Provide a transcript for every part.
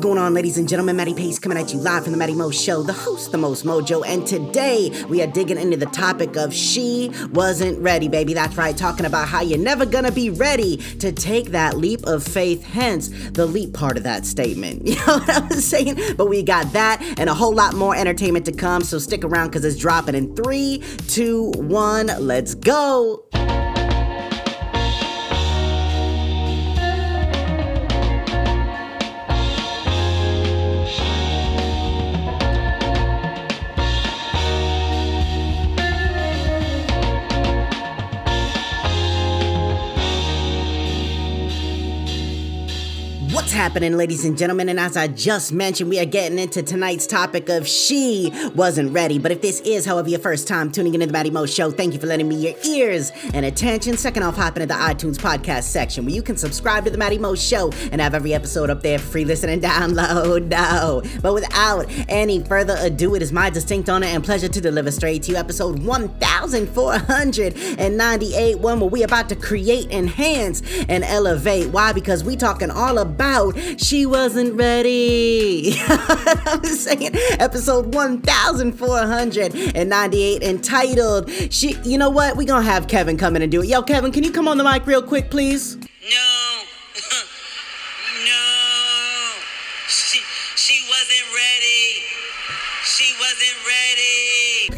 going on, ladies and gentlemen? Matty Pace coming at you live from the Matty Mo Show, the host, the most mojo. And today we are digging into the topic of she wasn't ready, baby. That's right, talking about how you're never gonna be ready to take that leap of faith, hence the leap part of that statement. You know what I'm saying? But we got that and a whole lot more entertainment to come, so stick around because it's dropping in three, two, one, let's go. Happening, ladies and gentlemen? And as I just mentioned, we are getting into tonight's topic of she wasn't ready. But if this is, however, your first time tuning into the Matty Mo Show, thank you for lending me your ears and attention. Second off, hopping into the iTunes podcast section where you can subscribe to the Matty Mo Show and have every episode up there for free listen and download. No. But without any further ado, it is my distinct honor and pleasure to deliver straight to you episode 1498, one where we about to create, enhance, and elevate. Why? Because we talking all about about she wasn't ready. I was saying episode 1498 entitled she you know what? we gonna have Kevin come in and do it. Yo, Kevin, can you come on the mic real quick, please? No. no. She she wasn't ready. She wasn't ready.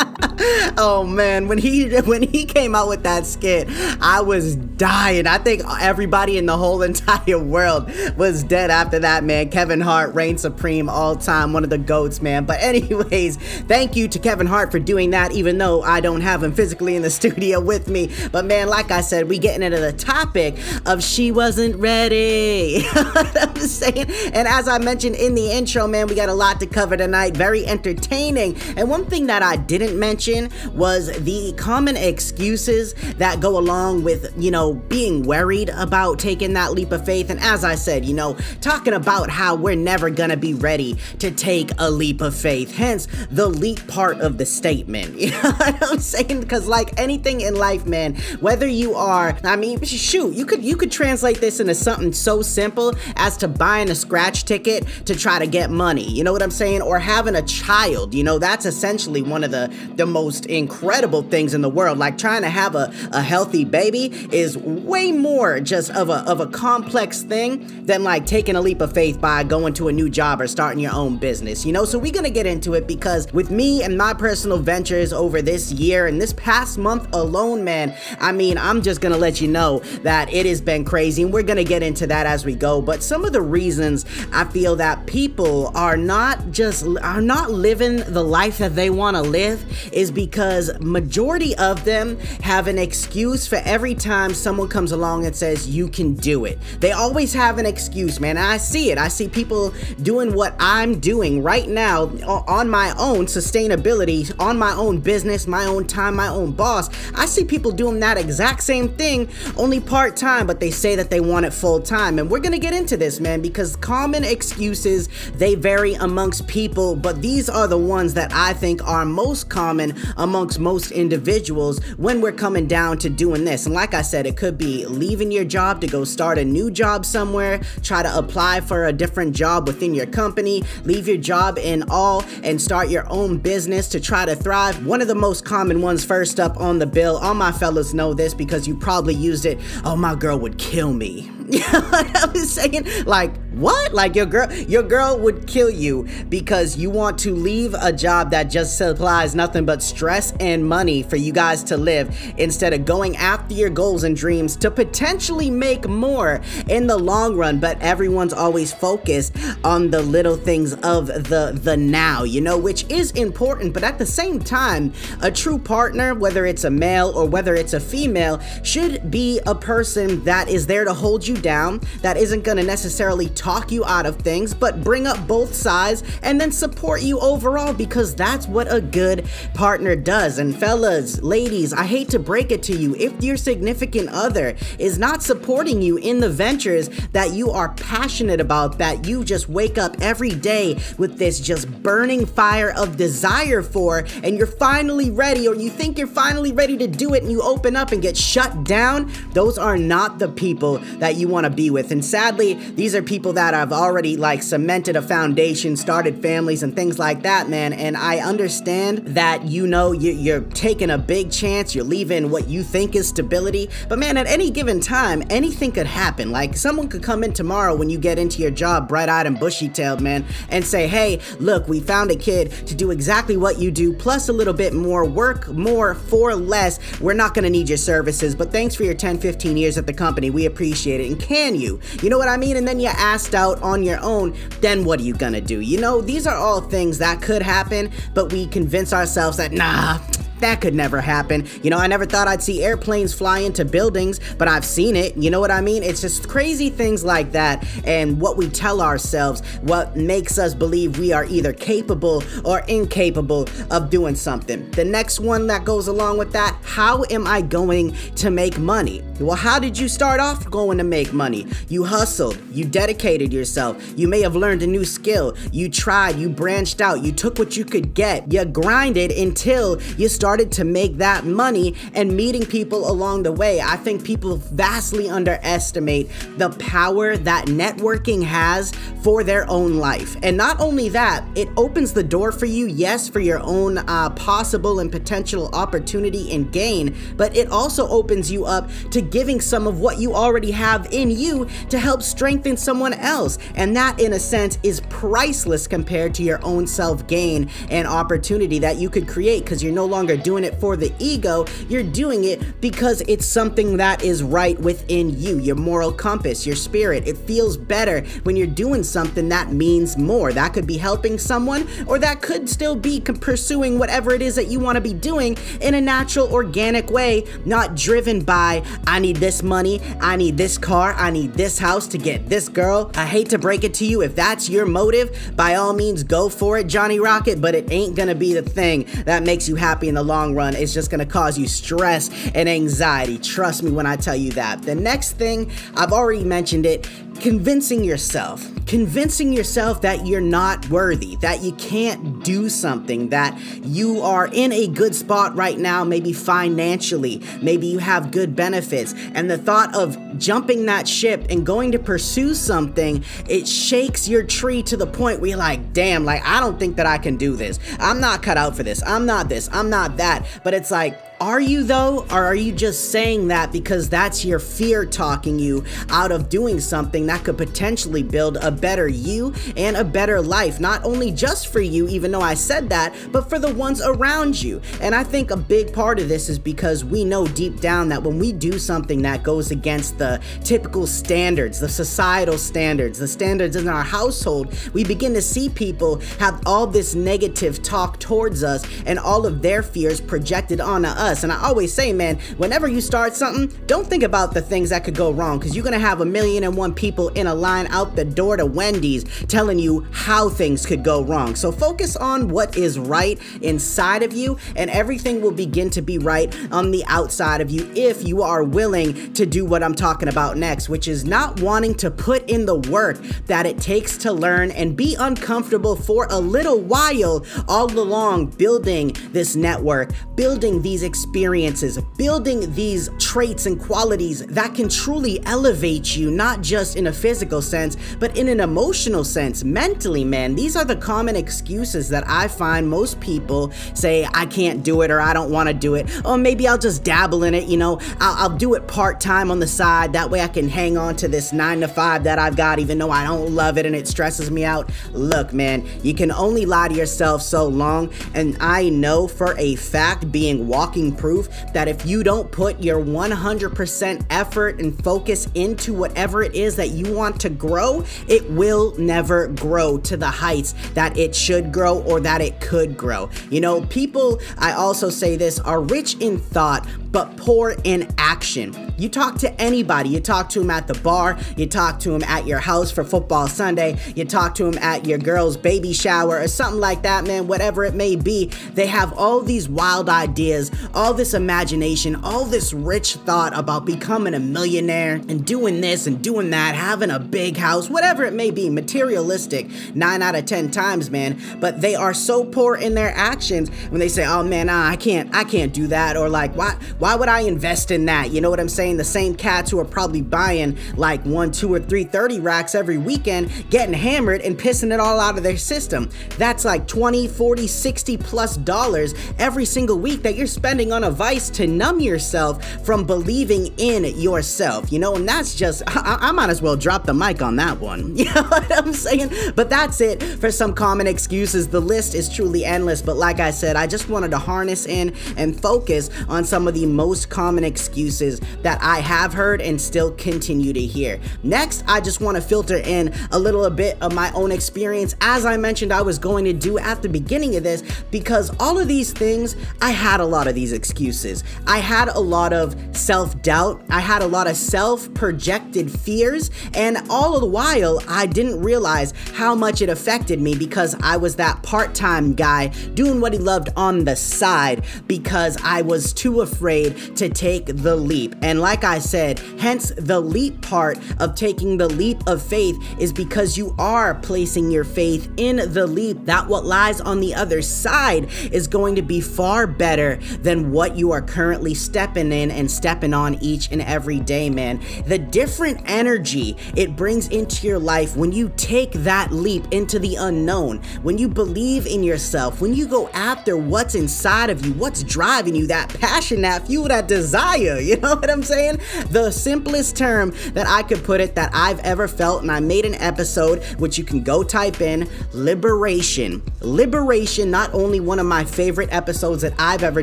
oh man, when he when he came out with that skit, I was dying. I think everybody in the whole entire world was dead after that, man. Kevin Hart reigned supreme all time, one of the goats, man. But anyways, thank you to Kevin Hart for doing that, even though I don't have him physically in the studio with me. But man, like I said, we getting into the topic of she wasn't ready. I'm saying, and as I mentioned in the intro, man, we got a lot to cover tonight. Very entertaining. And one thing that I didn't mention was the common excuses that go along with, you know, being worried about taking that leap of faith. And as I said, you know, talking about how we're never gonna be ready to take a leap of faith, hence the leap part of the statement. You know what I'm saying? Because like anything in life, man, whether you are, I mean, shoot, you could you could translate this into something so simple as to buying a scratch ticket to try to get money. You know what I'm saying? Or having a child. You know, that's essentially one of the the most incredible things in the world. Like trying to have a, a healthy baby is way more just of a of a complex thing than like taking a leap of faith by going to a new job or starting your own business. You know, so we're gonna get into it because with me and my personal ventures over this year and this past month alone, man, I mean, I'm just gonna let you know that it has been crazy, and we're gonna get into that as we go. But some of the reasons I feel that people are not just are not living the life that they want to live is because majority of them have an excuse for every time someone comes along and says you can do it. They always have an excuse, man. I see it. I see people doing what I'm doing right now on my own sustainability, on my own business, my own time, my own boss. I see people doing that exact same thing, only part time, but they say that they want it full time. And we're going to get into this, man, because common excuses, they vary amongst people, but these are the ones that I think are most common amongst most individuals when we're coming down to doing this. And like I said, it could be leaving your job to go start a new job somewhere, try to apply for a different job within your company, leave your job in all and start your own business to try to thrive. One of the most common ones first up on the bill. All my fellas know this because you probably used it. Oh, my girl would kill me. You know what I was saying? Like, what? Like your girl your girl would kill you because you want to leave a job that just supplies nothing but stress and money for you guys to live instead of going after your goals and dreams to potentially make more in the long run, but everyone's always focused on the little things of the the now, you know, which is important, but at the same time, a true partner, whether it's a male or whether it's a female, should be a person that is there to hold you down, that isn't going to necessarily talk you out of things, but bring up both sides and then support you overall because that's what a good partner does. And fellas, ladies, I hate to break it to you, if your significant other is not supporting you in the ventures that you are passionate about, that you just wake up every day with this just burning fire of desire for, and you're finally ready, or you think you're finally ready to do it, and you open up and get shut down, those are not the people that you want to be with. And sadly, these are people that I've already like cemented a foundation, started families and things like that, man. And I understand that you know you're taking a big chance, you're leaving what you think is stability. But man, at any given time, anything could happen. Like someone could come in tomorrow when you get into your job, bright eyed and bushy tailed, man, and say, hey, look, we found a kid to do exactly what you do, plus a little bit more, work more for less. We're not gonna need your services, but thanks for your 10, 15 years at the company. We appreciate it. And can you? You know what I mean? And then you out on your own, then what are you gonna do? You know, these are all things that could happen, but we convince ourselves that, nah, that could never happen. You know, I never thought I'd see airplanes fly into buildings, but I've seen it. You know what I mean? It's just crazy things like that and what we tell ourselves, what makes us believe we are either capable or incapable of doing something. The next one that goes along with that, how am I going to make money? Well, how did you start off going to make money? You hustled, you dedicated yourself, you may have learned a new skill, you tried, you branched out, you took what you could get, you grinded until you started started to make that money and meeting people along the way. I think people vastly underestimate the power that networking has for their own life. And not only that, it opens the door for you, yes, for your own uh, possible and potential opportunity and gain, but it also opens you up to giving some of what you already have in you to help strengthen someone else. And that, in a sense, is priceless compared to your own self gain and opportunity that you could create because you're no longer longer doing it for the ego, you're doing it because it's something that is right within you, your moral compass, your spirit. It feels better when you're doing something that means more. That could be helping someone, or that could still be pursuing whatever it is that you want to be doing in a natural, organic way, not driven by, I need this money, I need this car, I need this house to get this girl. I hate to break it to you, if that's your motive, by all means go for it, Johnny Rocket, but it ain't gonna be the thing that makes you happy in the long run. It's just gonna cause you stress and anxiety. Trust me when I tell you that. The next thing, I've already mentioned it, convincing yourself. Convincing yourself that you're not worthy, that you can't do something, that you are in a good spot right now, maybe financially, maybe you have good benefits. And the thought of jumping that ship and going to pursue something, it shakes your tree to the point where you're like, damn, like, I don't think that I can do this. I'm not cut out for this. I'm not this. I'm not that. But it's like, are you though? Or are you just saying that because that's your fear talking you out of doing something that could potentially build a better you and a better life? Not only just for you, even though I said that, but for the ones around you. And I think a big part of this is because we know deep down that when we do something that goes against the typical standards, the societal standards, the standards in our household, we begin to see people have all this negative talk towards us and all of their fears projected onto us us. And I always say, man, whenever you start something, don't think about the things that could go wrong because you're going to have a million and one people in a line out the door to Wendy's telling you how things could go wrong. So focus on what is right inside of you, and everything will begin to be right on the outside of you if you are willing to do what I'm talking about next, which is not wanting to put in the work that it takes to learn and be uncomfortable for a little while all along building this network, building these experiences, building these traits and qualities that can truly elevate you, not just in a physical sense, but in an emotional sense, mentally, man. These are the common excuses that I find most people say, I can't do it or I don't want to do it. Or maybe I'll just dabble in it, you know, I'll, I'll do it part time on the side. That way I can hang on to this nine to five that I've got, even though I don't love it and it stresses me out. Look, man, you can only lie to yourself so long. And I know for a fact, being walking proof that if you don't put your 100% effort and focus into whatever it is that you want to grow, it will never grow to the heights that it should grow or that it could grow. You know, people, I also say this, are rich in thought, but poor in action. You talk to anybody, you talk to them at the bar, you talk to them at your house for football Sunday, you talk to them at your girl's baby shower or something like that, man, whatever it may be. They have all these wild ideas, all this imagination, all this rich thought about becoming a millionaire and doing this and doing that, having a big house, whatever it may be, materialistic, nine out of 10 times, man. But they are so poor in their actions when they say, oh man, nah, I can't, I can't do that. Or like, why, Why would I invest in that? You know what I'm saying? The same cats who are probably buying like one, two, or three 30 racks every weekend, getting hammered and pissing it all out of their system. That's like 20, 40, 60 plus dollars every single week that you're spending on a vice to numb yourself from believing in yourself. You know, and that's just, I, I might as well drop the mic on that one. You know what I'm saying? But that's it for some common excuses. The list is truly endless, but like I said, I just wanted to harness in and focus on some of the most common excuses that I have heard and still continue to hear. Next, I just want to filter in a little bit of my own experience, as I mentioned I was going to do at the beginning of this, because all of these things, I had a lot of these excuses. I had a lot of self doubt, I had a lot of self projected fears, and all the while, I didn't realize how much it affected me because I was that part time guy doing what he loved on the side because I was too afraid to take the leap. And like I said, hence the leap part of taking the leap of faith is because you are placing your faith in the leap that what lies on the other side is going to be far better than what you are currently stepping in and stepping on each and every day, man. The different energy it brings into your life when you take that leap into the unknown, when you believe in yourself, when you go after what's inside of you, what's driving you, that passion, that fuel, that desire. You know what I'm saying? The simplest term that I could put it that I've ever felt, and I made an episode which you can go type in liberation. Liberation, not only one of my favorite episodes that I've ever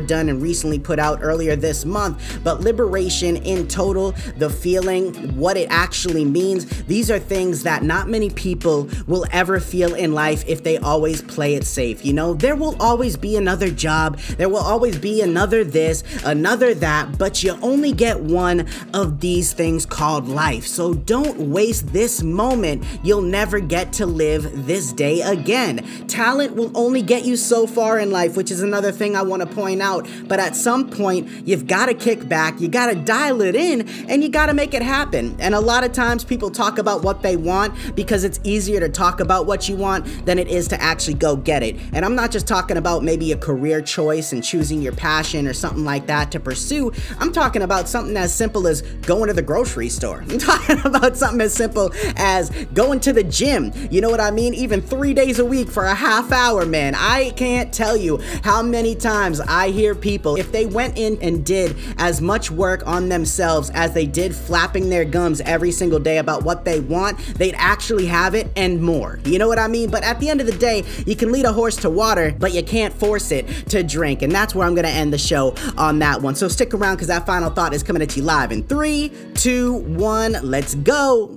done and recently put out earlier this month, but liberation in total, the feeling, what it actually means. These are things that not many people will ever feel in life if they always play it safe. You know, there will always be another job, there will always be another this, another that, but you only get one of these things called life. So don't waste this moment. You'll never get to live this day again. Talent will only get you so far in life, which is another thing I want to point out. But at some point, you've got to kick back, you got to dial it in, and you got to make it happen. And a lot of times people talk about what they want because it's easier to talk about what you want than it is to actually go get it. And I'm not just talking about maybe a career choice and choosing your passion or something like that to pursue. I'm talking about something as simple as going to the grocery store. I'm talking about something as simple as going to the gym. You know what I mean? Even three days a week for a half hour, man. I can't tell you how many times I hear people, if they went in and did as much work on themselves as they did flapping their gums every single day about what they want, they'd actually have it and more. You know what I mean? But at the end of the day, you can lead a horse to water, but you can't force it to drink. And that's where I'm gonna end the show on that one. So stick around because that final thought is coming at you live in three, two, one, let's go.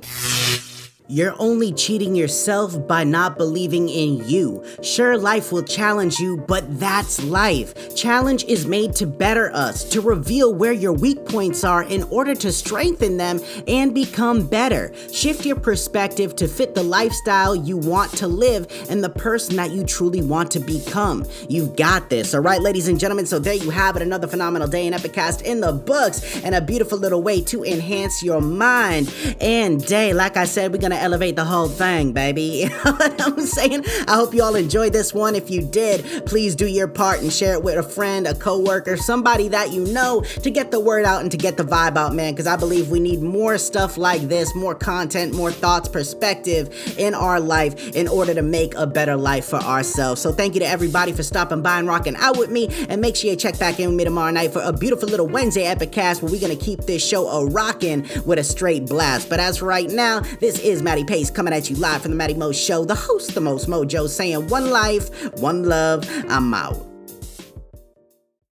You're only cheating yourself by not believing in you. Sure, life will challenge you, but that's life. Challenge is made to better us, to reveal where your weak points are in order to strengthen them and become better. Shift your perspective to fit the lifestyle you want to live and the person that you truly want to become. You've got this, all right, ladies and gentlemen. So there you have it, another phenomenal day in Epicast in the books, and a beautiful little way to enhance your mind and day. Like I said, we're gonna elevate the whole thing, baby. You know what I'm saying? I hope you all enjoyed this one. If you did, please do your part and share it with a friend, a coworker, somebody that you know to get the word out and to get the vibe out, man. Because I believe we need more stuff like this, more content, more thoughts, perspective in our life in order to make a better life for ourselves. So thank you to everybody for stopping by and rocking out with me. And make sure you check back in with me tomorrow night for a beautiful little Wednesday epic cast where we're gonna keep this show a rocking with a straight blast. But as for right now, this is Matty Pace coming at you live from the Matty Mo Show, the host, the most mojo, saying one life, one love. I'm out.